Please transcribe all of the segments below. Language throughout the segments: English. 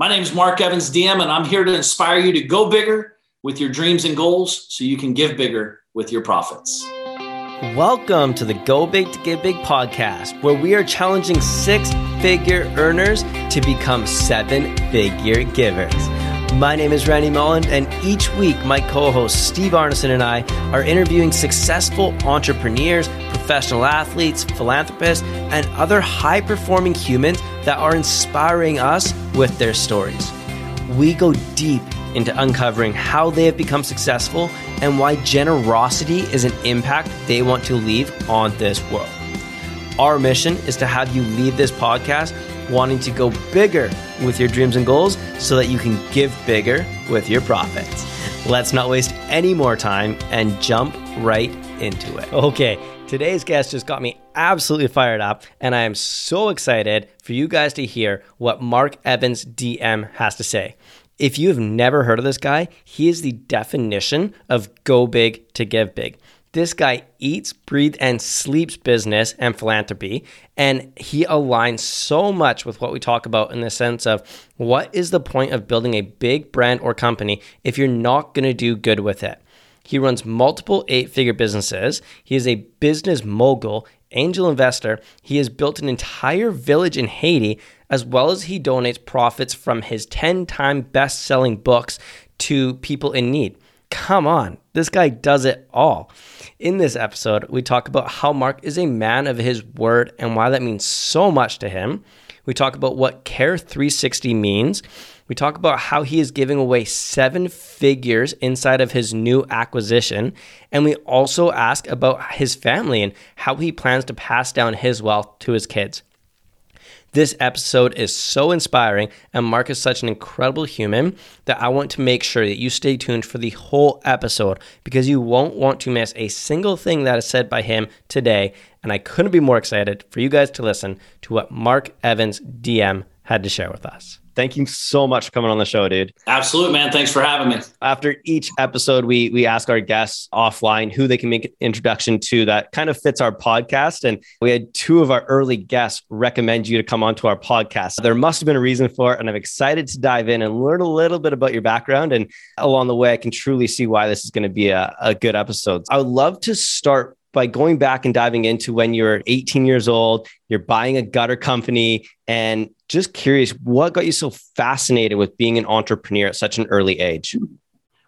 My name is Mark Evans, DM, and I'm here to inspire you to go bigger with your dreams and goals so you can give bigger with your profits. Welcome to the Go Big to Give Big podcast, where we are challenging six figure earners to become seven figure givers. My name is Randy Mullen, and each week my co host Steve Arneson and I are interviewing successful entrepreneurs, professional athletes, philanthropists, and other high performing humans that are inspiring us with their stories. We go deep into uncovering how they have become successful and why generosity is an impact they want to leave on this world. Our mission is to have you leave this podcast wanting to go bigger with your dreams and goals so that you can give bigger with your profits. Let's not waste any more time and jump right into it. Okay, today's guest just got me absolutely fired up, and I am so excited for you guys to hear what Mark Evans DM has to say. If you have never heard of this guy, he is the definition of go big to give big. This guy eats, breathes, and sleeps business and philanthropy. And he aligns so much with what we talk about in the sense of what is the point of building a big brand or company if you're not going to do good with it? He runs multiple eight figure businesses. He is a business mogul, angel investor. He has built an entire village in Haiti as well as he donates profits from his 10 time best selling books to people in need. Come on, this guy does it all. In this episode, we talk about how Mark is a man of his word and why that means so much to him. We talk about what Care 360 means. We talk about how he is giving away seven figures inside of his new acquisition. And we also ask about his family and how he plans to pass down his wealth to his kids. This episode is so inspiring, and Mark is such an incredible human that I want to make sure that you stay tuned for the whole episode because you won't want to miss a single thing that is said by him today. And I couldn't be more excited for you guys to listen to what Mark Evans, DM, had to share with us. Thank you so much for coming on the show, dude. Absolutely, man. Thanks for having me. After each episode, we we ask our guests offline who they can make an introduction to that kind of fits our podcast. And we had two of our early guests recommend you to come onto our podcast. There must have been a reason for it. And I'm excited to dive in and learn a little bit about your background. And along the way, I can truly see why this is going to be a, a good episode. I would love to start by going back and diving into when you're 18 years old, you're buying a gutter company, and just curious, what got you so fascinated with being an entrepreneur at such an early age?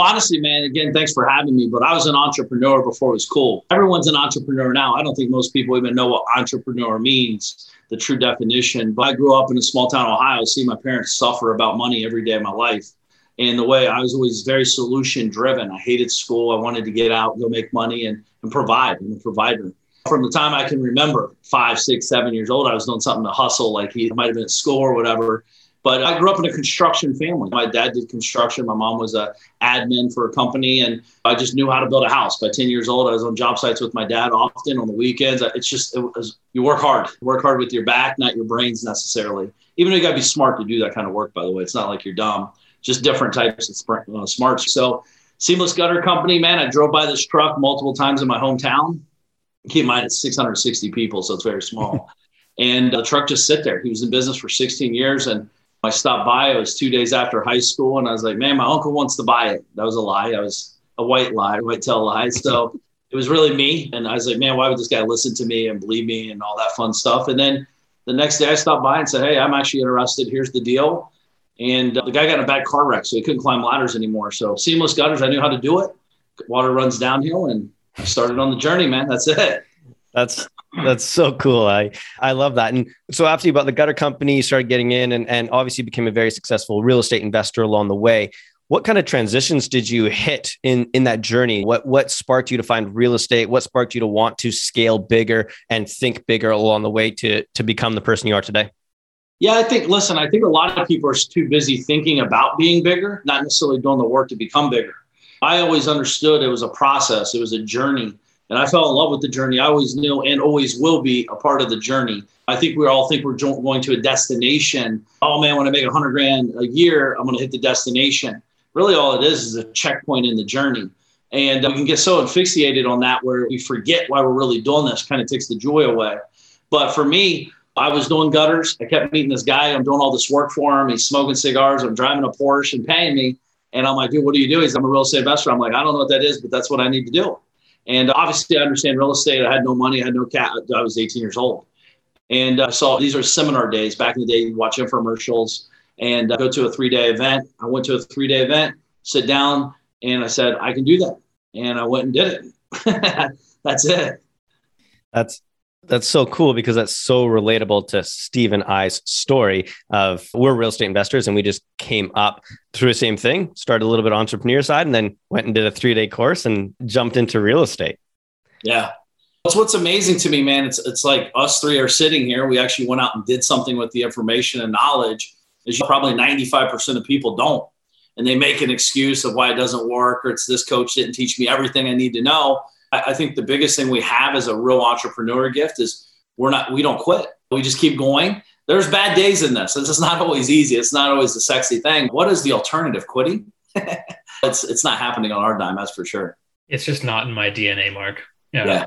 Honestly, man, again, thanks for having me. But I was an entrepreneur before it was cool. Everyone's an entrepreneur now. I don't think most people even know what entrepreneur means, the true definition. But I grew up in a small town, Ohio, see my parents suffer about money every day of my life. And the way I was always very solution driven. I hated school. I wanted to get out, go make money, and, and provide. I'm a provider from the time I can remember, five, six, seven years old, I was doing something to hustle, like he might have been at school or whatever. But I grew up in a construction family. My dad did construction. My mom was a admin for a company, and I just knew how to build a house. By 10 years old, I was on job sites with my dad often on the weekends. It's just, it was, you work hard. work hard with your back, not your brains necessarily. Even though you got to be smart to do that kind of work, by the way. It's not like you're dumb, just different types of uh, smarts. So, Seamless Gutter Company, man, I drove by this truck multiple times in my hometown keep in mind it's 660 people, so it's very small. and the truck just sit there. He was in business for 16 years, and I stopped by. It was two days after high school, and I was like, "Man, my uncle wants to buy it." That was a lie. I was a white lie, white tell lie. So it was really me, and I was like, "Man, why would this guy listen to me and believe me and all that fun stuff?" And then the next day, I stopped by and said, "Hey, I'm actually interested. Here's the deal." And uh, the guy got in a bad car wreck, so he couldn't climb ladders anymore. So seamless gutters, I knew how to do it. Water runs downhill, and I started on the journey, man. That's it. That's that's so cool. I I love that. And so after you bought the gutter company, you started getting in and, and obviously became a very successful real estate investor along the way. What kind of transitions did you hit in in that journey? What what sparked you to find real estate? What sparked you to want to scale bigger and think bigger along the way to to become the person you are today? Yeah, I think listen, I think a lot of people are too busy thinking about being bigger, not necessarily doing the work to become bigger. I always understood it was a process, it was a journey. And I fell in love with the journey. I always knew and always will be a part of the journey. I think we all think we're going to a destination. Oh man, when I make a hundred grand a year, I'm going to hit the destination. Really, all it is is a checkpoint in the journey. And uh, we can get so asphyxiated on that where we forget why we're really doing this, kind of takes the joy away. But for me, I was doing gutters. I kept meeting this guy. I'm doing all this work for him. He's smoking cigars. I'm driving a Porsche and paying me. And I'm like, dude, what do you do? He's, I'm a real estate investor. I'm like, I don't know what that is, but that's what I need to do. And obviously, I understand real estate. I had no money. I had no cat. I was 18 years old. And uh, so these are seminar days. Back in the day, you watch infomercials and uh, go to a three day event. I went to a three day event, sit down, and I said, I can do that. And I went and did it. that's it. That's that's so cool because that's so relatable to Steve and I's story of we're real estate investors and we just came up through the same thing, started a little bit on entrepreneur side and then went and did a three day course and jumped into real estate. Yeah. That's what's amazing to me, man. It's it's like us three are sitting here. We actually went out and did something with the information and knowledge. As you probably 95% of people don't. And they make an excuse of why it doesn't work or it's this coach didn't teach me everything I need to know I think the biggest thing we have as a real entrepreneur gift is we're not, we don't quit. We just keep going. There's bad days in this. Is not always easy. It's not always the sexy thing. What is the alternative? Quitting? it's it's not happening on our dime, that's for sure. It's just not in my DNA, Mark. Yeah. yeah.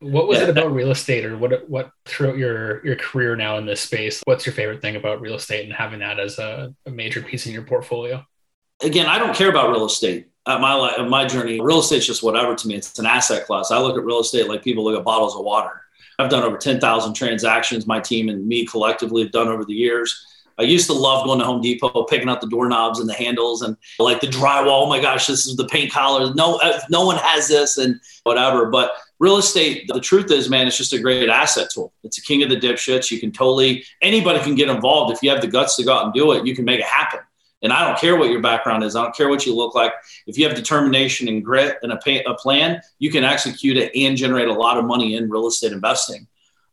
What was yeah. it about real estate, or what what throughout your your career now in this space? What's your favorite thing about real estate and having that as a, a major piece in your portfolio? Again, I don't care about real estate at my life, my journey, real estate's just whatever to me. It's an asset class. I look at real estate like people look at bottles of water. I've done over 10,000 transactions. My team and me collectively have done over the years. I used to love going to Home Depot, picking out the doorknobs and the handles and like the drywall. Oh my gosh, this is the paint collar. No, uh, no one has this and whatever. But real estate, the truth is, man, it's just a great asset tool. It's a king of the dipshits. You can totally, anybody can get involved. If you have the guts to go out and do it, you can make it happen. And I don't care what your background is. I don't care what you look like. If you have determination and grit and a, pay, a plan, you can execute it and generate a lot of money in real estate investing.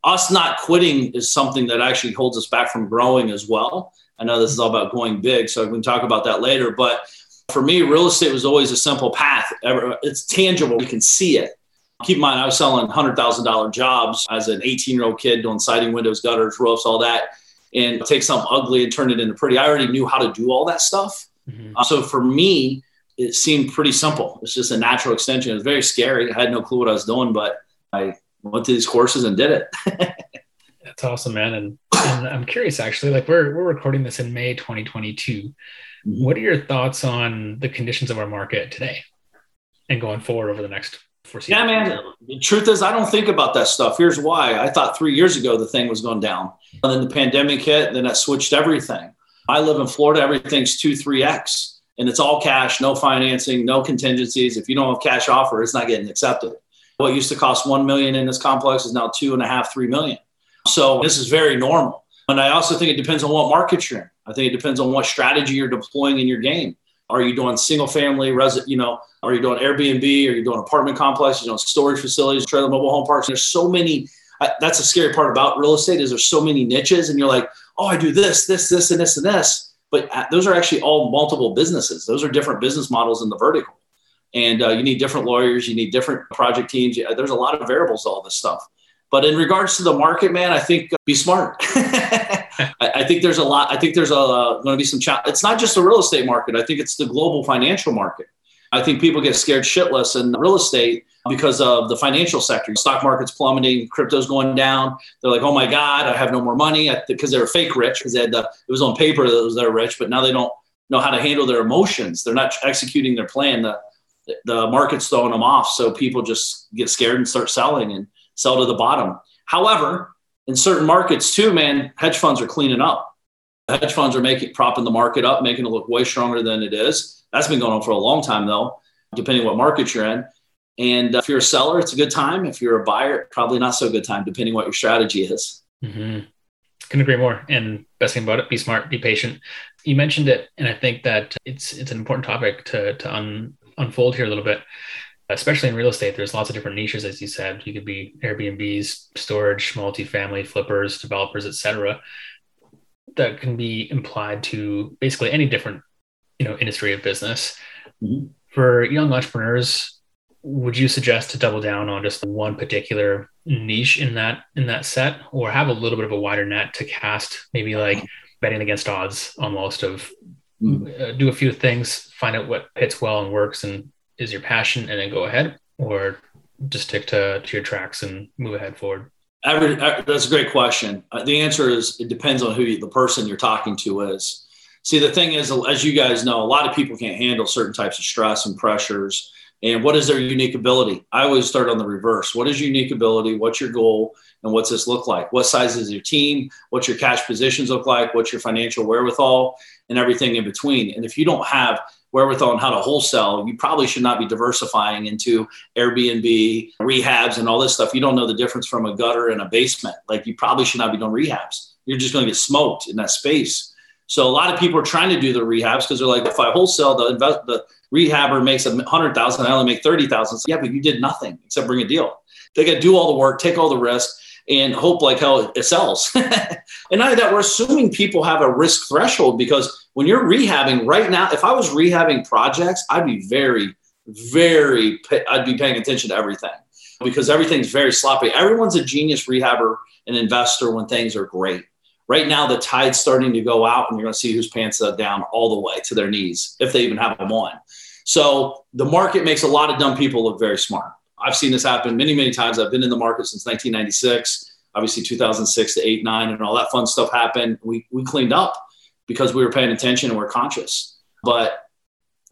Us not quitting is something that actually holds us back from growing as well. I know this is all about going big, so we can talk about that later. But for me, real estate was always a simple path. It's tangible. You can see it. Keep in mind, I was selling $100,000 jobs as an 18 year old kid doing siding windows, gutters, roofs, all that and take something ugly and turn it into pretty. I already knew how to do all that stuff. Mm-hmm. Uh, so for me, it seemed pretty simple. It's just a natural extension. It was very scary. I had no clue what I was doing, but I went to these courses and did it. That's awesome, man. And, and, I'm curious, actually, like we're, we're recording this in May 2022. Mm-hmm. What are your thoughts on the conditions of our market today and going forward over the next yeah, man. The truth is, I don't think about that stuff. Here's why. I thought three years ago the thing was going down. And then the pandemic hit, then that switched everything. I live in Florida, everything's two, three X. And it's all cash, no financing, no contingencies. If you don't have cash offer, it's not getting accepted. What used to cost one million in this complex is now two and a half, three million. So this is very normal. And I also think it depends on what market you're in. I think it depends on what strategy you're deploying in your game. Are you doing single family resident, you know, are you doing Airbnb? Are you doing apartment complexes? You know, storage facilities, trailer mobile home parks? There's so many. I, that's the scary part about real estate is there's so many niches, and you're like, oh, I do this, this, this, and this, and this. But uh, those are actually all multiple businesses. Those are different business models in the vertical, and uh, you need different lawyers. You need different project teams. There's a lot of variables to all this stuff. But in regards to the market, man, I think uh, be smart. I, I, think there's a lot. I think there's a uh, going to be some. It's not just the real estate market. I think it's the global financial market. I think people get scared shitless in real estate because of the financial sector. Stock market's plummeting, crypto's going down. They're like, oh my God, I have no more money because they're fake rich because they had the, it was on paper that was they're rich, but now they don't know how to handle their emotions. They're not executing their plan. The, the market's throwing them off. So people just get scared and start selling and sell to the bottom. However, in certain markets too, man, hedge funds are cleaning up. Hedge funds are making propping the market up, making it look way stronger than it is that's been going on for a long time, though, depending what market you're in. And if you're a seller, it's a good time. If you're a buyer, probably not so good time, depending what your strategy is. Mm-hmm. Can agree more. And best thing about it, be smart, be patient. You mentioned it, and I think that it's it's an important topic to to un, unfold here a little bit. Especially in real estate, there's lots of different niches, as you said. You could be Airbnbs, storage, multifamily, flippers, developers, etc. That can be implied to basically any different you know industry of business mm-hmm. for young entrepreneurs would you suggest to double down on just one particular niche in that in that set or have a little bit of a wider net to cast maybe like betting against odds almost of mm-hmm. uh, do a few things find out what hits well and works and is your passion and then go ahead or just stick to, to your tracks and move ahead forward Every, that's a great question. Uh, the answer is it depends on who you, the person you're talking to is. See, the thing is, as you guys know, a lot of people can't handle certain types of stress and pressures. And what is their unique ability? I always start on the reverse. What is your unique ability? What's your goal? And what's this look like? What size is your team? What's your cash positions look like? What's your financial wherewithal? And everything in between. And if you don't have wherewithal on how to wholesale, you probably should not be diversifying into Airbnb, rehabs, and all this stuff. You don't know the difference from a gutter and a basement. Like you probably should not be doing rehabs. You're just going to get smoked in that space. So a lot of people are trying to do the rehabs because they're like, if I wholesale, the invest, the rehabber makes a hundred thousand, I only make thirty thousand. So, yeah, but you did nothing except bring a deal. They got to do all the work, take all the risk, and hope like hell it sells. and not that, we're assuming people have a risk threshold because when you're rehabbing right now, if I was rehabbing projects, I'd be very, very, I'd be paying attention to everything because everything's very sloppy. Everyone's a genius rehabber and investor when things are great. Right now, the tide's starting to go out, and you're going to see whose pants are down all the way to their knees if they even have them on. So the market makes a lot of dumb people look very smart. I've seen this happen many, many times. I've been in the market since 1996, obviously 2006 to 8, 9, and all that fun stuff happened. We, we cleaned up because we were paying attention and we're conscious. But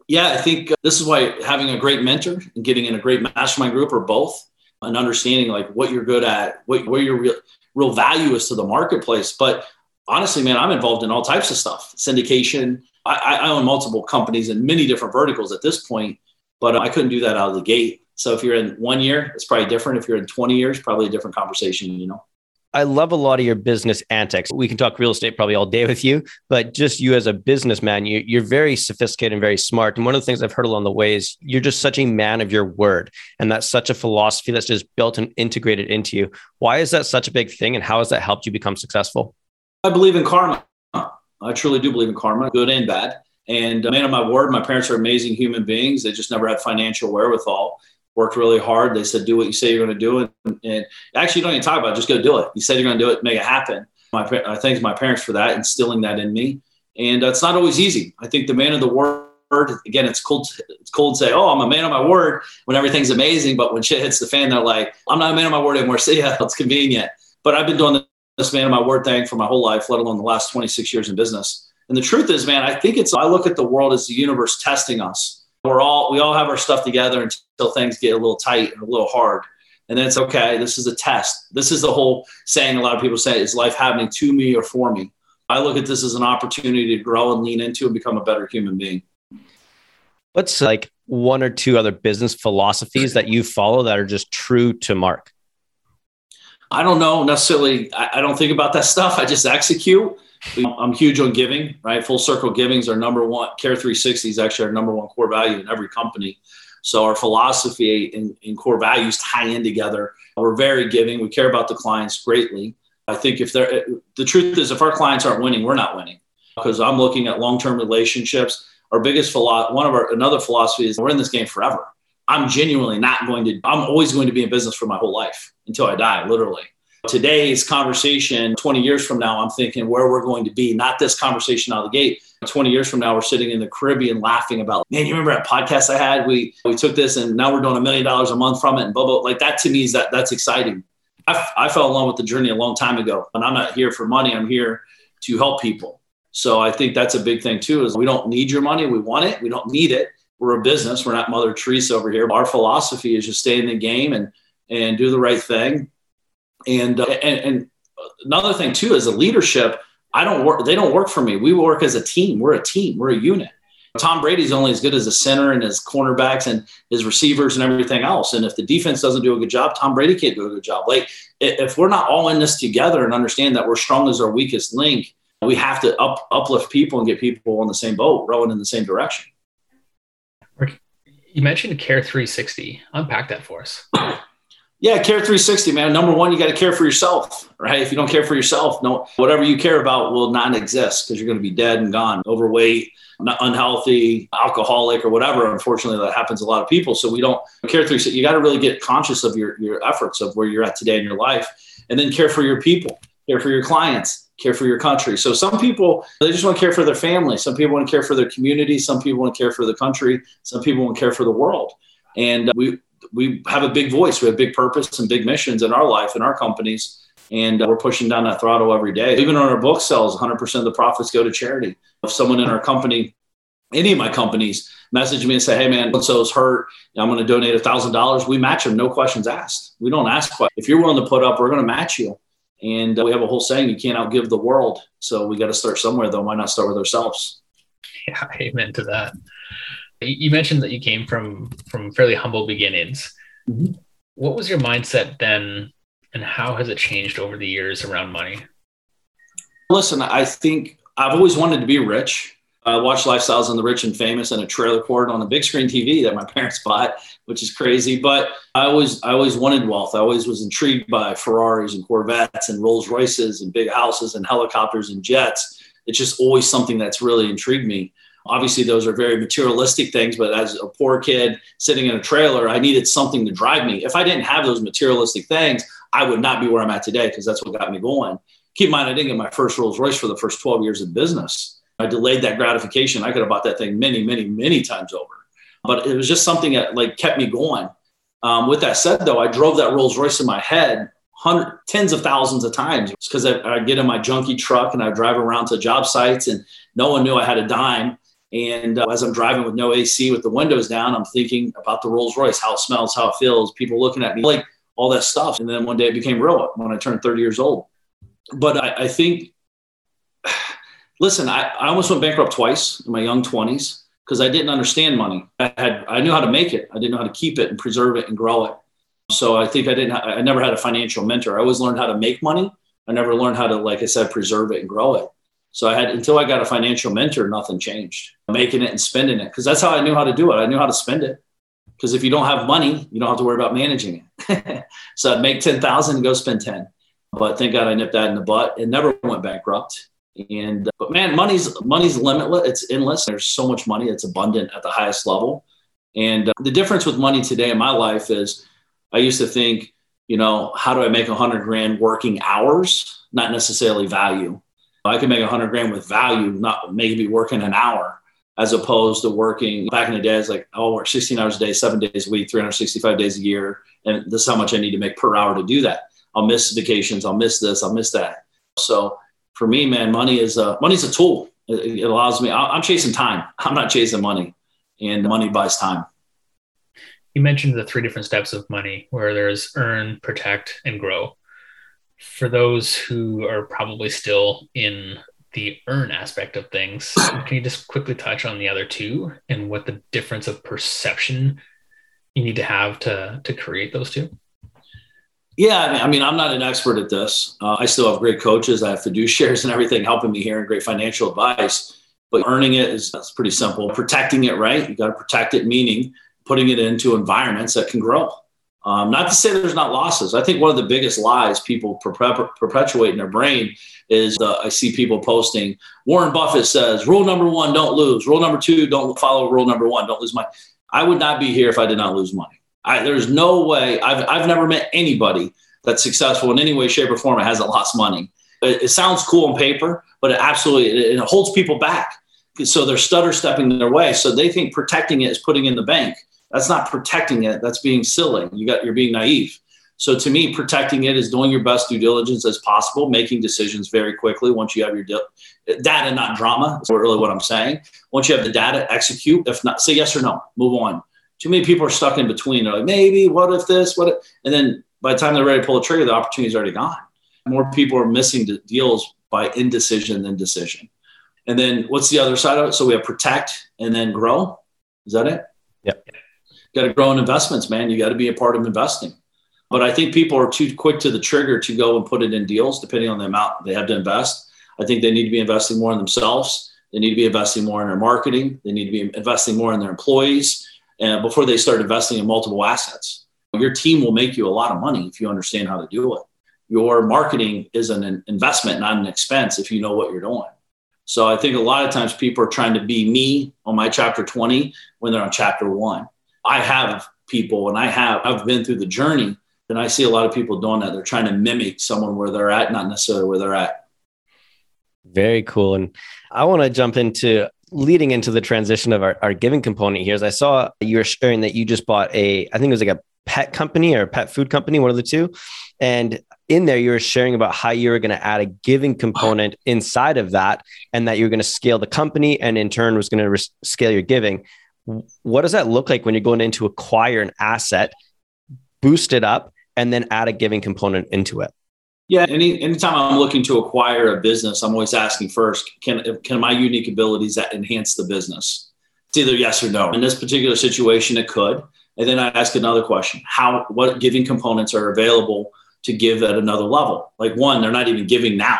yeah, I think uh, this is why having a great mentor and getting in a great mastermind group or both and understanding like what you're good at, what, where your real, real value is to the marketplace. But honestly, man, I'm involved in all types of stuff syndication. I, I own multiple companies in many different verticals at this point, but uh, I couldn't do that out of the gate. So if you're in one year, it's probably different. If you're in 20 years, probably a different conversation, you know? I love a lot of your business antics. We can talk real estate probably all day with you, but just you as a businessman, you, you're very sophisticated and very smart. And one of the things I've heard along the way is you're just such a man of your word. And that's such a philosophy that's just built and integrated into you. Why is that such a big thing? And how has that helped you become successful? I believe in karma. I truly do believe in karma, good and bad. And uh, man of my word, my parents are amazing human beings. They just never had financial wherewithal worked really hard. They said, do what you say you're going to do. And, and actually, you don't even talk about it. Just go do it. You said you're going to do it, make it happen. My, I thank my parents for that, instilling that in me. And uh, it's not always easy. I think the man of the word, again, it's cold. It's cold to say, oh, I'm a man of my word when everything's amazing. But when shit hits the fan, they're like, I'm not a man of my word anymore. See ya. It's convenient. But I've been doing this man of my word thing for my whole life, let alone the last 26 years in business. And the truth is, man, I think it's, I look at the world as the universe testing us we're all we all have our stuff together until things get a little tight and a little hard. And then it's okay this is a test. This is the whole saying a lot of people say is life happening to me or for me? I look at this as an opportunity to grow and lean into and become a better human being. What's like one or two other business philosophies that you follow that are just true to mark? I don't know necessarily i, I don't think about that stuff. I just execute I'm huge on giving, right? Full circle giving is our number one. Care 360 is actually our number one core value in every company. So our philosophy and, and core values tie in together. We're very giving. We care about the clients greatly. I think if they're the truth is, if our clients aren't winning, we're not winning. Because I'm looking at long-term relationships. Our biggest philosophy, one of our another philosophy is we're in this game forever. I'm genuinely not going to. I'm always going to be in business for my whole life until I die, literally today's conversation 20 years from now i'm thinking where we're going to be. Not this conversation out of the gate. 20 years from now we're sitting in the caribbean laughing about man you remember that podcast i had? We we took this and now we're doing a million dollars a month from it and blah blah. Like that to me is that that's exciting. I, I fell in love with the journey a long time ago. And i'm not here for money. I'm here to help people. So i think that's a big thing too is we don't need your money. We want it. We don't need it. We're a business. We're not mother teresa over here. Our philosophy is just stay in the game and and do the right thing and, uh, and, and another thing too is a leadership. I don't work. They don't work for me. We work as a team. We're a team. We're a unit. Tom Brady's only as good as a center and his cornerbacks and his receivers and everything else. And if the defense doesn't do a good job, Tom Brady can't do a good job. Like if we're not all in this together and understand that we're strong as our weakest link, we have to up, uplift people and get people on the same boat, rowing in the same direction. You mentioned Care 360. Unpack that for us. Yeah, care 360, man. Number one, you got to care for yourself, right? If you don't care for yourself, no, whatever you care about will not exist because you're going to be dead and gone, overweight, unhealthy, alcoholic, or whatever. Unfortunately, that happens to a lot of people. So we don't care 360. You got to really get conscious of your, your efforts of where you're at today in your life and then care for your people, care for your clients, care for your country. So some people, they just want to care for their family. Some people want to care for their community. Some people want to care for the country. Some people want to care for the world. And uh, we, we have a big voice, we have big purpose and big missions in our life in our companies, and uh, we're pushing down that throttle every day. Even on our book sales, 100% of the profits go to charity. If someone in our company, any of my companies, message me and say, "Hey, man, so-and-so's hurt. I'm going to donate a thousand dollars." We match them, no questions asked. We don't ask questions. If you're willing to put up, we're going to match you. And uh, we have a whole saying: you can't outgive the world. So we got to start somewhere, though. Why not start with ourselves? Yeah, amen to that. You mentioned that you came from from fairly humble beginnings. Mm-hmm. What was your mindset then, and how has it changed over the years around money? Listen, I think I've always wanted to be rich. I watched Lifestyles of the Rich and Famous and a trailer court on a big screen TV that my parents bought, which is crazy. But I always, I always wanted wealth. I always was intrigued by Ferraris and Corvettes and Rolls Royces and big houses and helicopters and jets. It's just always something that's really intrigued me. Obviously, those are very materialistic things, but as a poor kid sitting in a trailer, I needed something to drive me. If I didn't have those materialistic things, I would not be where I'm at today because that's what got me going. Keep in mind, I didn't get my first Rolls Royce for the first 12 years of business I delayed that gratification. I could have bought that thing many, many, many times over. But it was just something that like kept me going. Um, with that said, though, I drove that Rolls Royce in my head hundred, tens of thousands of times because I, I get in my junky truck and I drive around to job sites and no one knew I had a dime. And uh, as I'm driving with no AC with the windows down, I'm thinking about the Rolls Royce, how it smells, how it feels, people looking at me, like all that stuff. And then one day it became real when I turned 30 years old. But I, I think listen, I, I almost went bankrupt twice in my young 20s because I didn't understand money. I had I knew how to make it. I didn't know how to keep it and preserve it and grow it. So I think I didn't I never had a financial mentor. I always learned how to make money. I never learned how to like I said preserve it and grow it. So I had until I got a financial mentor, nothing changed. Making it and spending it because that's how I knew how to do it. I knew how to spend it. Because if you don't have money, you don't have to worry about managing it. so I'd make 10,000 and go spend 10. But thank God I nipped that in the butt and never went bankrupt. And but man, money's money's limitless. It's endless. There's so much money. It's abundant at the highest level. And uh, the difference with money today in my life is, I used to think, you know, how do I make a hundred grand working hours, not necessarily value. I can make a hundred grand with value, not maybe working an hour, as opposed to working back in the day. It's like, oh, work 16 hours a day, seven days a week, 365 days a year, and this is how much I need to make per hour to do that. I'll miss vacations. I'll miss this. I'll miss that. So for me, man, money is a money's a tool. It allows me. I'm chasing time. I'm not chasing money, and money buys time. You mentioned the three different steps of money, where there's earn, protect, and grow. For those who are probably still in the earn aspect of things, can you just quickly touch on the other two and what the difference of perception you need to have to to create those two? Yeah, I mean, I mean, I'm not an expert at this. Uh, I still have great coaches. I have fiduciaries and everything helping me here and great financial advice. But earning it is that's pretty simple. Protecting it, right? You got to protect it, meaning putting it into environments that can grow. Um, not to say there's not losses. I think one of the biggest lies people perpetuate in their brain is uh, I see people posting Warren Buffett says, rule number one, don't lose. Rule number two, don't follow rule number one, don't lose money. I would not be here if I did not lose money. I, there's no way. I've I've never met anybody that's successful in any way, shape, or form that hasn't lost money. It, it sounds cool on paper, but it absolutely it, it holds people back. So they're stutter stepping their way. So they think protecting it is putting in the bank. That's not protecting it. That's being silly. You got you're being naive. So to me, protecting it is doing your best due diligence as possible, making decisions very quickly once you have your data, not drama. Is really what I'm saying. Once you have the data, execute. If not, say yes or no. Move on too many people are stuck in between. They're like, maybe, what if this, what if, and then by the time they're ready to pull the trigger, the opportunity's already gone. More people are missing deals by indecision than decision. And then what's the other side of it? So we have protect and then grow. Is that it? Got to grow in investments, man. You got to be a part of investing. But I think people are too quick to the trigger to go and put it in deals, depending on the amount they have to invest. I think they need to be investing more in themselves. They need to be investing more in their marketing. They need to be investing more in their employees and before they start investing in multiple assets. Your team will make you a lot of money if you understand how to do it. Your marketing is an investment, not an expense, if you know what you're doing. So I think a lot of times people are trying to be me on my chapter 20 when they're on chapter one. I have people and I have, I've been through the journey and I see a lot of people doing that. They're trying to mimic someone where they're at, not necessarily where they're at. Very cool. And I want to jump into leading into the transition of our, our giving component here is I saw you were sharing that you just bought a, I think it was like a pet company or a pet food company, one of the two. And in there, you were sharing about how you were going to add a giving component inside of that and that you're going to scale the company and in turn was going to res- scale your giving. What does that look like when you're going in to acquire an asset, boost it up, and then add a giving component into it? Yeah, any anytime I'm looking to acquire a business, I'm always asking first, can can my unique abilities enhance the business? It's either yes or no. In this particular situation, it could. And then I ask another question: How what giving components are available to give at another level? Like one, they're not even giving now,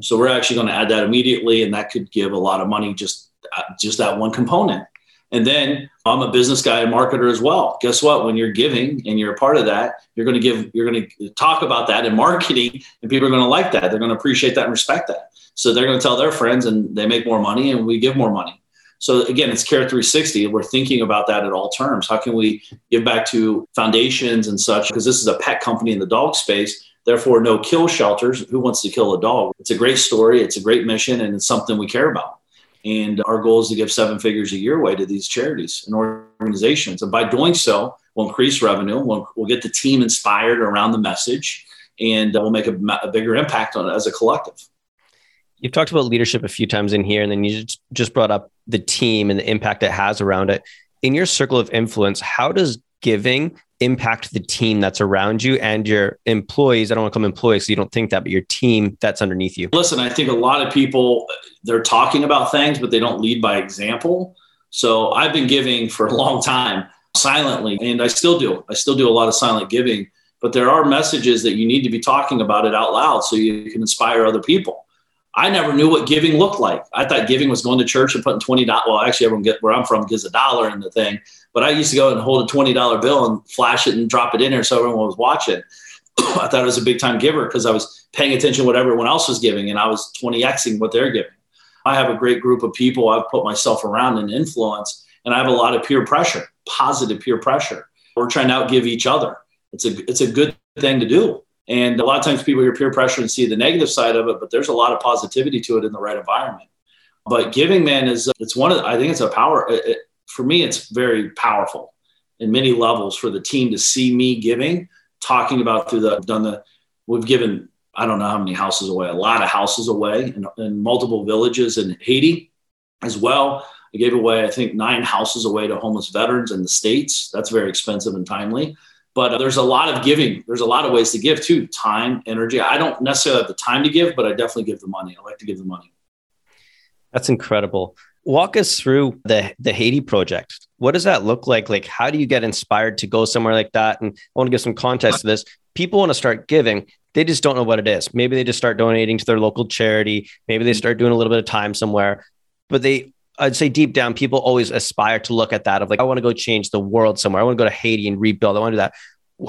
so we're actually going to add that immediately, and that could give a lot of money just uh, just that one component. And then I'm a business guy and marketer as well. Guess what? When you're giving and you're a part of that, you're going to give, you're going to talk about that in marketing, and people are going to like that. They're going to appreciate that and respect that. So they're going to tell their friends, and they make more money, and we give more money. So again, it's Care 360. We're thinking about that at all terms. How can we give back to foundations and such? Because this is a pet company in the dog space. Therefore, no kill shelters. Who wants to kill a dog? It's a great story. It's a great mission, and it's something we care about. And our goal is to give seven figures a year away to these charities and organizations. And by doing so, we'll increase revenue. We'll, we'll get the team inspired around the message, and uh, we'll make a, a bigger impact on it as a collective. You've talked about leadership a few times in here, and then you just brought up the team and the impact it has around it. In your circle of influence, how does giving impact the team that's around you and your employees. I don't want to come employees, so you don't think that, but your team that's underneath you. Listen, I think a lot of people they're talking about things, but they don't lead by example. So I've been giving for a long time silently, and I still do. I still do a lot of silent giving, but there are messages that you need to be talking about it out loud so you can inspire other people. I never knew what giving looked like. I thought giving was going to church and putting twenty dollars. Well, actually, everyone get where I'm from gives a dollar in the thing, but I used to go and hold a twenty dollar bill and flash it and drop it in there so everyone was watching. I thought I was a big time giver because I was paying attention to what everyone else was giving, and I was twenty xing what they're giving. I have a great group of people I've put myself around and influence, and I have a lot of peer pressure, positive peer pressure. We're trying to outgive each other. It's a it's a good thing to do. And a lot of times people hear peer pressure and see the negative side of it, but there's a lot of positivity to it in the right environment. But giving, man, is it's one of the, I think it's a power. It, it, for me, it's very powerful in many levels for the team to see me giving, talking about through the, done the, we've given, I don't know how many houses away, a lot of houses away in, in multiple villages in Haiti as well. I gave away, I think, nine houses away to homeless veterans in the States. That's very expensive and timely. But uh, there's a lot of giving. There's a lot of ways to give too time, energy. I don't necessarily have the time to give, but I definitely give the money. I like to give the money. That's incredible. Walk us through the the Haiti project. What does that look like? Like, how do you get inspired to go somewhere like that? And I want to give some context to this. People want to start giving. They just don't know what it is. Maybe they just start donating to their local charity. Maybe they start doing a little bit of time somewhere, but they I'd say deep down, people always aspire to look at that of like, I want to go change the world somewhere. I want to go to Haiti and rebuild. I want to do that.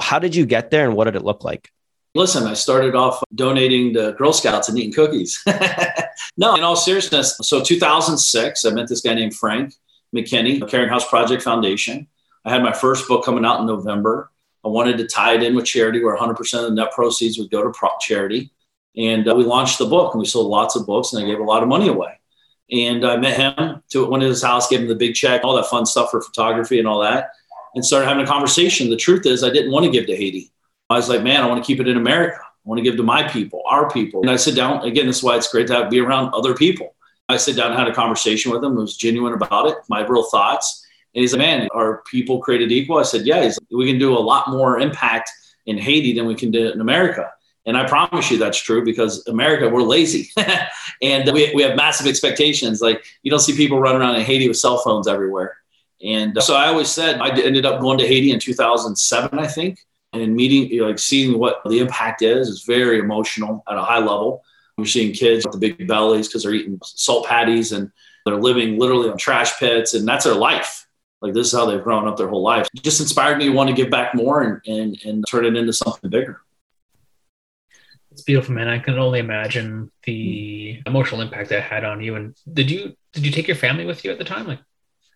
How did you get there and what did it look like? Listen, I started off donating to Girl Scouts and eating cookies. no, in all seriousness. So 2006, I met this guy named Frank McKinney, Caring House Project Foundation. I had my first book coming out in November. I wanted to tie it in with charity where 100% of the net proceeds would go to charity. And uh, we launched the book and we sold lots of books and I gave a lot of money away. And I met him to went to his house, gave him the big check, all that fun stuff for photography and all that, and started having a conversation. The truth is, I didn't want to give to Haiti. I was like, man, I want to keep it in America. I want to give to my people, our people. And I sit down again. This is why it's great to have, be around other people. I sit down and had a conversation with him. It was genuine about it, my real thoughts. And he's like, man, are people created equal? I said, yeah. He's like, we can do a lot more impact in Haiti than we can do in America. And I promise you that's true because America, we're lazy and we, we have massive expectations. Like you don't see people running around in Haiti with cell phones everywhere. And so I always said I ended up going to Haiti in 2007, I think, and meeting, you know, like seeing what the impact is, is very emotional at a high level. You're seeing kids with the big bellies because they're eating salt patties and they're living literally on trash pits, and that's their life. Like this is how they've grown up their whole life. It just inspired me to want to give back more and, and, and turn it into something bigger it's beautiful, man. I can only imagine the hmm. emotional impact that had on you. And did you did you take your family with you at the time? Like,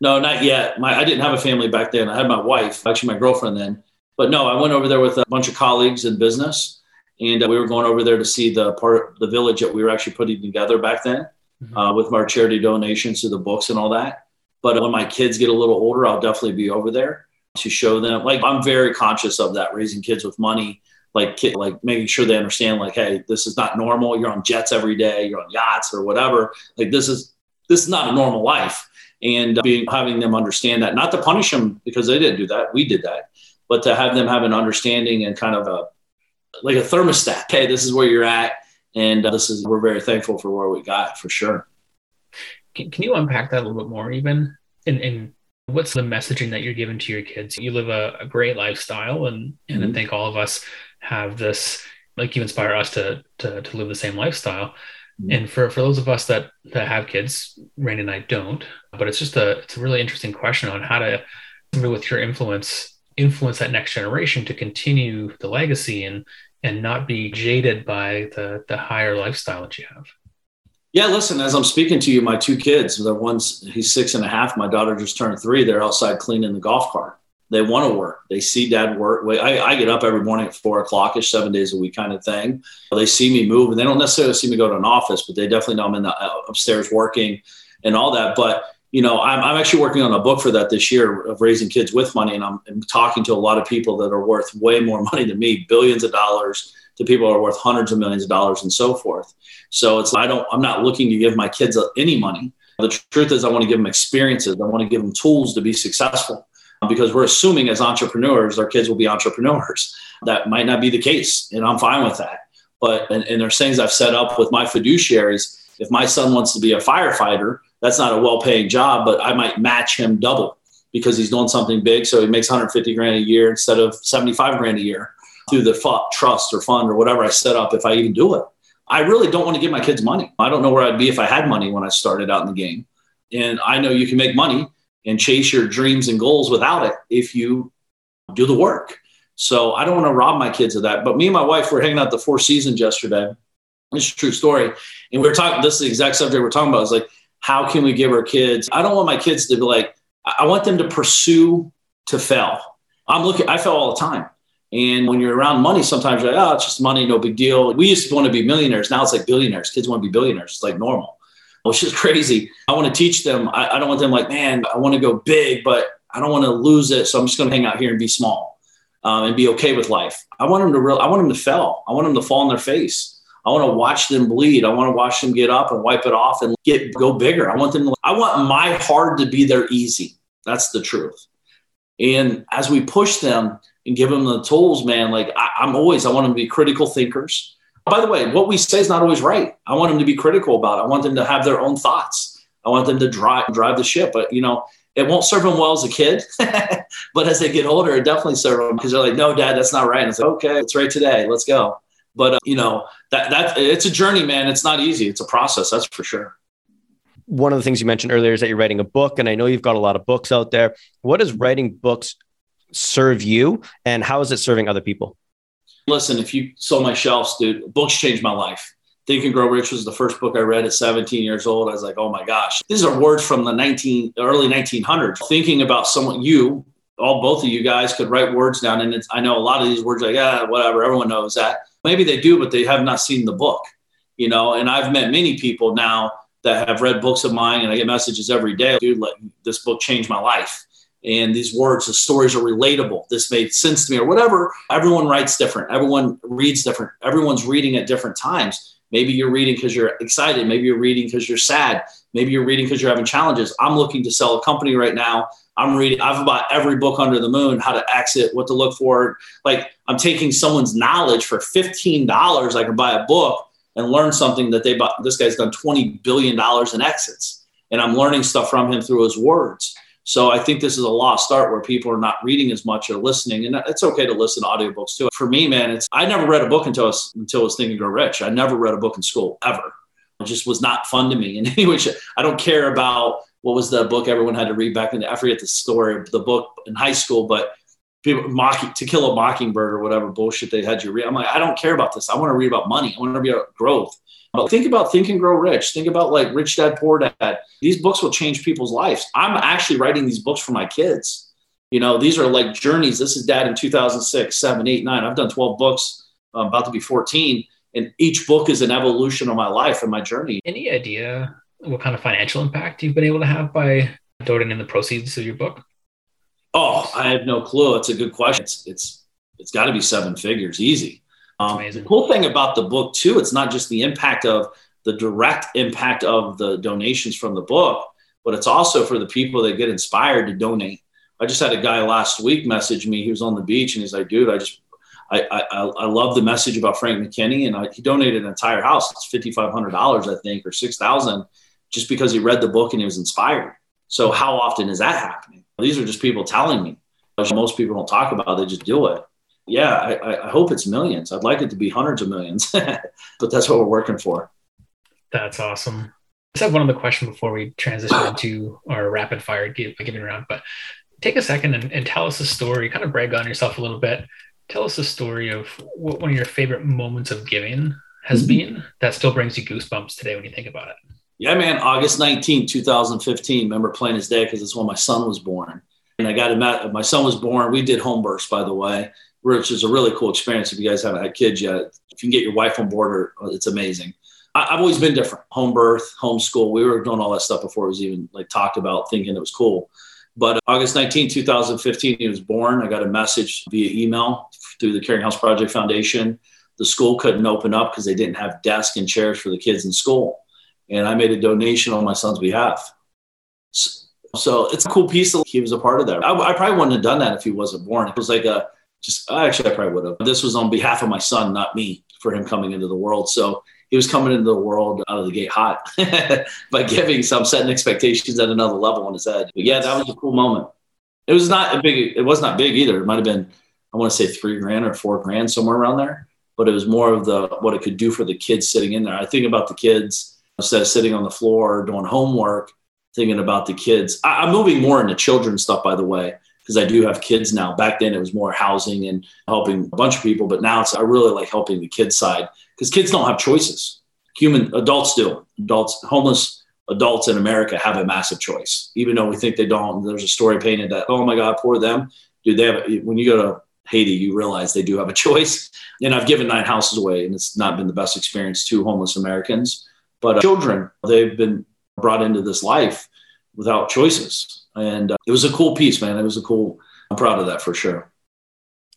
no, not yet. My I didn't have a family back then. I had my wife, actually my girlfriend then. But no, I went over there with a bunch of colleagues in business, and uh, we were going over there to see the part the village that we were actually putting together back then. mm-hmm. uh, with our charity donations to the books and all that. But when my kids get a little older, I'll definitely be over there to show them. Like I'm very conscious of that, raising kids with money, like kid, like making sure they understand, like, hey, this is not normal. You're on jets every day, you're on yachts or whatever. Like this is this is not a normal life. And uh, being having them understand that, not to punish them because they didn't do that, we did that, but to have them have an understanding and kind of a like a thermostat. Hey, this is where you're at, and uh, this is we're very thankful for where we got for sure. Can, can you unpack that a little bit more, even? And, and what's the messaging that you're giving to your kids? You live a, a great lifestyle, and and mm-hmm. I think all of us have this. Like you inspire us to to, to live the same lifestyle. Mm-hmm. And for, for those of us that that have kids, Randy and I don't, but it's just a it's a really interesting question on how to with your influence influence that next generation to continue the legacy and and not be jaded by the the higher lifestyle that you have. Yeah, listen, as I'm speaking to you, my two kids, the one's he's six and a half, my daughter just turned three, they're outside cleaning the golf cart. They want to work. They see dad work. I, I get up every morning at four o'clock ish, seven days a week kind of thing. They see me move and they don't necessarily see me go to an office, but they definitely know I'm in the uh, upstairs working and all that. But you know, I'm, I'm actually working on a book for that this year of raising kids with money. And I'm, I'm, talking to a lot of people that are worth way more money than me, billions of dollars to people who are worth hundreds of millions of dollars and so forth. So it's, I don't, I'm not looking to give my kids any money. The truth is I want to give them experiences. I want to give them tools to be successful because we're assuming as entrepreneurs, our kids will be entrepreneurs. That might not be the case. And I'm fine with that. But, and, and there's things I've set up with my fiduciaries. If my son wants to be a firefighter, that's not a well-paying job, but I might match him double because he's doing something big. So he makes 150 grand a year instead of 75 grand a year through the trust or fund or whatever I set up. If I even do it, I really don't want to give my kids money. I don't know where I'd be if I had money when I started out in the game. And I know you can make money and chase your dreams and goals without it if you do the work. So I don't want to rob my kids of that. But me and my wife were hanging out the Four Seasons yesterday. It's a true story. And we are talking, this is the exact subject we're talking about. It's like, how can we give our kids? I don't want my kids to be like, I want them to pursue to fail. I'm looking, I fail all the time. And when you're around money, sometimes you're like, oh, it's just money, no big deal. We used to want to be millionaires. Now it's like billionaires. Kids want to be billionaires. It's like normal, which is crazy. I want to teach them. I, I don't want them like, man, I want to go big, but I don't want to lose it. So I'm just going to hang out here and be small um, and be okay with life. I want them to real. I want them to fail. I want them to fall on their face. I want to watch them bleed. I want to watch them get up and wipe it off and get go bigger. I want them to, I want my hard to be their easy. That's the truth. And as we push them and give them the tools, man, like I, I'm always, I want them to be critical thinkers. By the way, what we say is not always right. I want them to be critical about it. I want them to have their own thoughts. I want them to drive drive the ship. But you know, it won't serve them well as a kid, but as they get older, it definitely serves them because they're like, "No, Dad, that's not right." And it's like, "Okay, it's right today. Let's go." But uh, you know that that it's a journey, man. It's not easy. It's a process, that's for sure. One of the things you mentioned earlier is that you're writing a book, and I know you've got a lot of books out there. What does writing books serve you, and how is it serving other people? Listen, if you saw my shelves, dude, books changed my life. Think and Grow Rich was the first book I read at 17 years old. I was like, oh my gosh, these are words from the 19 early 1900s. Thinking about someone you, all both of you guys could write words down, and I know a lot of these words like, yeah, whatever, everyone knows that Maybe they do, but they have not seen the book, you know. And I've met many people now that have read books of mine, and I get messages every day, dude, like, this book changed my life. And these words, the stories are relatable. This made sense to me, or whatever. Everyone writes different. Everyone reads different. Everyone's reading at different times. Maybe you're reading because you're excited. Maybe you're reading because you're sad. Maybe you're reading because you're having challenges. I'm looking to sell a company right now I'm reading, I've bought every book under the moon, how to exit, what to look for. Like I'm taking someone's knowledge for $15. I can buy a book and learn something that they bought. This guy's done $20 billion in exits. And I'm learning stuff from him through his words. So I think this is a lost art where people are not reading as much or listening. And it's okay to listen to audiobooks too. For me, man, it's I never read a book until I was, until I was Think and Grow Rich. I never read a book in school ever. Just was not fun to me in any way. I don't care about what was the book everyone had to read back in the, I forget the story, the book in high school, but people mocking to kill a mockingbird or whatever bullshit they had you read. I'm like, I don't care about this. I want to read about money. I want to read about growth. But think about think and grow rich. Think about like rich dad, poor dad. These books will change people's lives. I'm actually writing these books for my kids. You know, these are like journeys. This is dad in 2006, seven, eight, nine. I've done 12 books. I'm about to be 14. And each book is an evolution of my life and my journey. Any idea what kind of financial impact you've been able to have by donating in the proceeds of your book? Oh, I have no clue. It's a good question. It's it's it's got to be seven figures, easy. Um, the cool thing about the book too, it's not just the impact of the direct impact of the donations from the book, but it's also for the people that get inspired to donate. I just had a guy last week message me. He was on the beach and he's like, "Dude, I just I, I, I love the message about Frank McKinney, and I, he donated an entire house. It's fifty five hundred dollars, I think, or six thousand, just because he read the book and he was inspired. So how often is that happening? These are just people telling me. Most people don't talk about; it, they just do it. Yeah, I, I hope it's millions. I'd like it to be hundreds of millions, but that's what we're working for. That's awesome. I have one other question before we transition into our rapid fire giving round, but take a second and, and tell us a story, kind of brag on yourself a little bit tell us a story of what one of your favorite moments of giving has mm-hmm. been that still brings you goosebumps today when you think about it. Yeah, man. August 19, 2015. Remember playing as day because it's when my son was born. And I got him out. my son was born. We did home births, by the way, which is a really cool experience. If you guys haven't had kids yet, if you can get your wife on board, or it's amazing. I, have always been different. Home birth, homeschool. We were doing all that stuff before it was even like talked about, thinking it was cool. But August 19, 2015, he was born. I got a message via email through the Caring House Project Foundation. The school couldn't open up because they didn't have desks and chairs for the kids in school. And I made a donation on my son's behalf. So it's a cool piece. That he was a part of that. I, I probably wouldn't have done that if he wasn't born. It was like a just, actually, I probably would have. This was on behalf of my son, not me, for him coming into the world. So he was coming into the world out of the gate hot by giving some setting expectations at another level on his head. But yeah, that was a cool moment. It was not a big, it was not big either. It might have been, I want to say three grand or four grand, somewhere around there. But it was more of the what it could do for the kids sitting in there. I think about the kids instead of sitting on the floor doing homework, thinking about the kids. I, I'm moving more into children's stuff, by the way, because I do have kids now. Back then, it was more housing and helping a bunch of people, but now it's I really like helping the kids side because kids don't have choices. Human adults do. Adults, homeless adults in America have a massive choice, even though we think they don't. There's a story painted that, oh my God, poor them. Dude, they have, when you go to Haiti, you realize they do have a choice. And I've given nine houses away, and it's not been the best experience to homeless Americans. But uh, children, they've been brought into this life without choices. And uh, it was a cool piece, man. It was a cool, I'm proud of that for sure.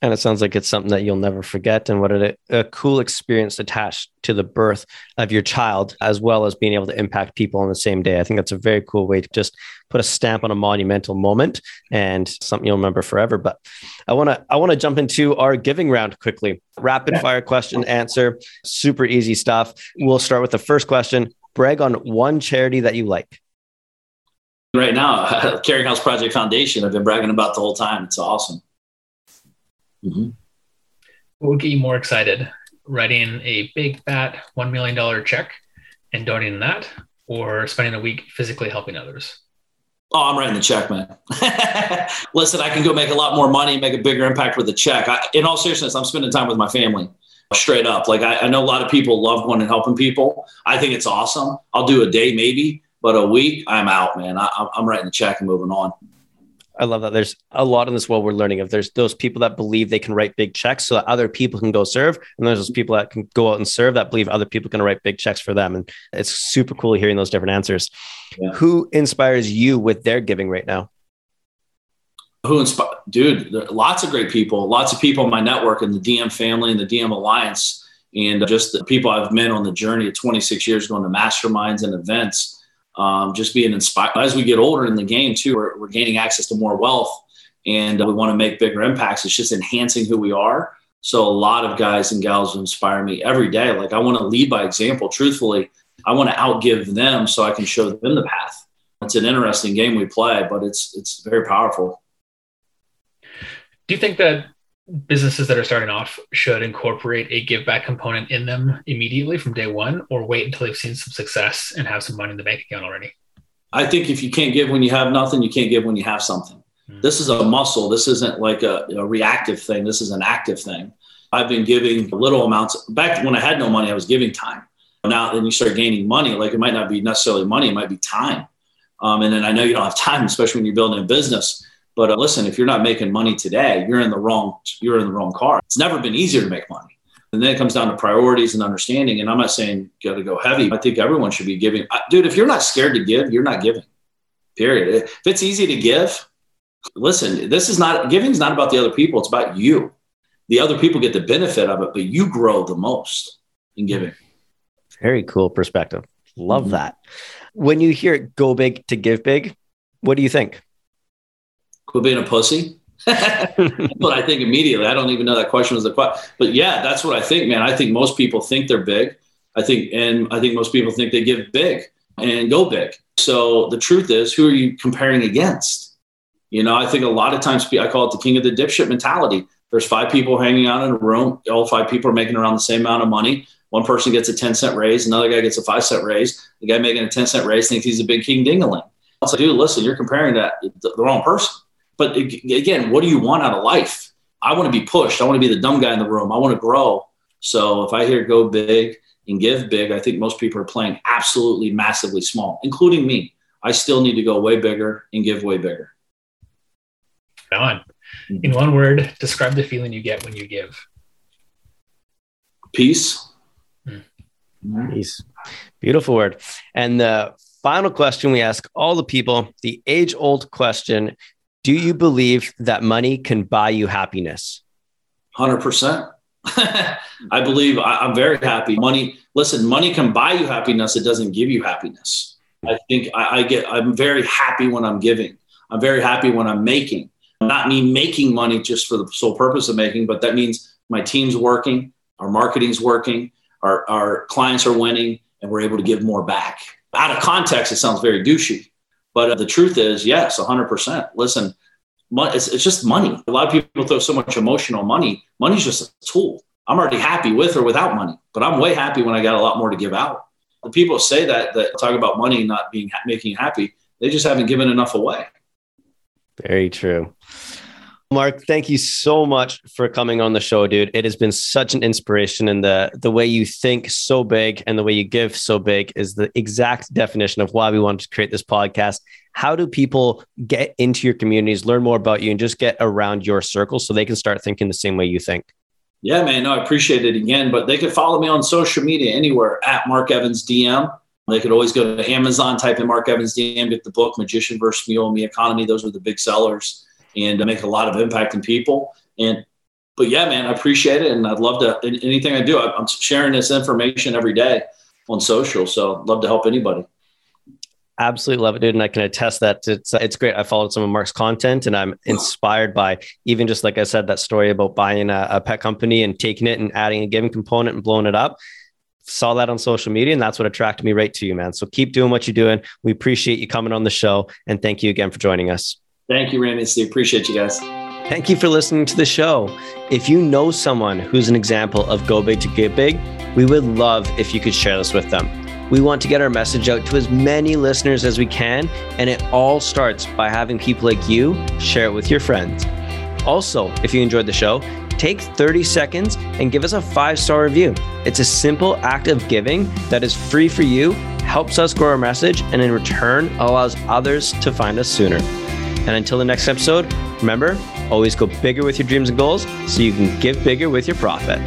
And it sounds like it's something that you'll never forget. And what a, a, cool experience attached to the birth of your child, as well as being able to impact people on the same day. I think that's a very cool way to just put a stamp on a monumental moment and something you'll remember forever. But I want to I want to jump into our giving round quickly. Rapid fire question answer, super easy stuff. We'll start with the first question. Brag on one charity that you like. Right now, Caring House Project Foundation. I've been bragging about the whole time. It's awesome. Mm-hmm. What would get you more excited? Writing a big fat $1 million check and donating that, or spending a week physically helping others? Oh, I'm writing the check, man. Listen, I can go make a lot more money, make a bigger impact with the check. I, in all seriousness, I'm spending time with my family straight up. Like I, I, know a lot of people love going and helping people. I think it's awesome. I'll do a day maybe, but a week I'm out, man. I, I'm writing the check and moving on. I love that. There's a lot in this world we're learning of. There's those people that believe they can write big checks so that other people can go serve. And there's those people that can go out and serve that believe other people can write big checks for them. And it's super cool hearing those different answers. Yeah. Who inspires you with their giving right now? Who inspire, dude? lots of great people, lots of people in my network and the DM family and the DM Alliance, and just the people I've met on the journey of 26 years going to masterminds and events um, just being inspired. As we get older in the game, too, we're, we're gaining access to more wealth and uh, we want to make bigger impacts. It's just enhancing who we are. So, a lot of guys and gals inspire me every day. Like, I want to lead by example. Truthfully, I want to outgive them so I can show them the path. It's an interesting game we play, but it's it's very powerful. Do you think that businesses that are starting off should incorporate a give back component in them immediately from day one or wait until they've seen some success and have some money in the bank account already? I think if you can't give when you have nothing, you can't give when you have something. Mm-hmm. This is a muscle. This isn't like a, a, reactive thing. This is an active thing. I've been giving little amounts. Back when I had no money, I was giving time. Now, then you start gaining money. Like it might not be necessarily money, it might be time. Um, and then I know you don't have time, especially when you're building a business. But uh, listen, if you're not making money today, you're in the wrong you're in the wrong car. It's never been easier to make money. And then it comes down to priorities and understanding. And I'm not saying you got to go heavy. I think everyone should be giving. Dude, if you're not scared to give, you're not giving. Period. If it's easy to give, listen, this is not giving is not about the other people. It's about you. The other people get the benefit of it, but you grow the most in giving. Very cool perspective. Love mm-hmm. that. When you hear go big to give big, what do you think? Being a pussy. but I think immediately. I don't even know that question was the question. But yeah, that's what I think, man. I think most people think they're big. I think, and I think most people think they give big and go big. So the truth is, who are you comparing against? You know, I think a lot of times I call it the king of the dipshit mentality. There's five people hanging out in a room. All five people are making around the same amount of money. One person gets a 10 cent raise, another guy gets a five cent raise. The guy making a 10 cent raise thinks he's a big king dingaling. Like, dude, listen, you're comparing that the wrong person. But again, what do you want out of life? I want to be pushed. I want to be the dumb guy in the room. I want to grow. So if I hear go big and give big, I think most people are playing absolutely massively small, including me. I still need to go way bigger and give way bigger. Come On. In one word, describe the feeling you get when you give. Peace. Mm. Peace. Beautiful word. And the final question we ask all the people, the age old question Do you believe that money can buy you happiness? 100%. I believe I, am very happy. Money, listen, money can buy you happiness. It doesn't give you happiness. I think I, I get, I'm very happy when I'm giving. I'm very happy when I'm making. Not me making money just for the sole purpose of making, but that means my team's working, our marketing's working, our, our clients are winning, and we're able to give more back. Out of context, it sounds very douchey, but uh, the truth is, yes, 100%. Listen, it's, it's just money. A lot of people throw so much emotional money. Money's just a tool. I'm already happy with or without money, but I'm way happy when I got a lot more to give out. The people say that that talk about money not being making happy, they just haven't given enough away. Very true. Mark, thank you so much for coming on the show, dude. It has been such an inspiration, and the the way you think so big and the way you give so big is the exact definition of why we wanted to create this podcast. How do people get into your communities, learn more about you, and just get around your circle so they can start thinking the same way you think? Yeah, man. No, I appreciate it again. But they could follow me on social media anywhere at Mark Evans DM. They could always go to Amazon, type in Mark Evans DM, get the book Magician versus Mule, Me Economy. Those are the big sellers and to make a lot of impact in people. And but yeah, man, I appreciate it, and I'd love to anything I do. I'm sharing this information every day on social, so I'd love to help anybody. Absolutely love it, dude, and I can attest that it's it's great. I followed some of Mark's content, and I'm inspired by even just like I said that story about buying a, a pet company and taking it and adding a given component and blowing it up saw that on social media and that's what attracted me right to you man so keep doing what you're doing we appreciate you coming on the show and thank you again for joining us Thank you, Randy. Steve. Appreciate you guys. Thank you for listening to the show. If you know someone who's an example of go big to get big, we would love if you could share this with them. We want to get our message out to as many listeners as we can, and it all starts by having people like you share it with your friends. Also, if you enjoyed the show, take 30 seconds and give us a five star review. It's a simple act of giving that is free for you, helps us grow our message, and in return allows others to find us sooner. And until the next episode, remember, always go bigger with your dreams and goals so you can give bigger with your profit.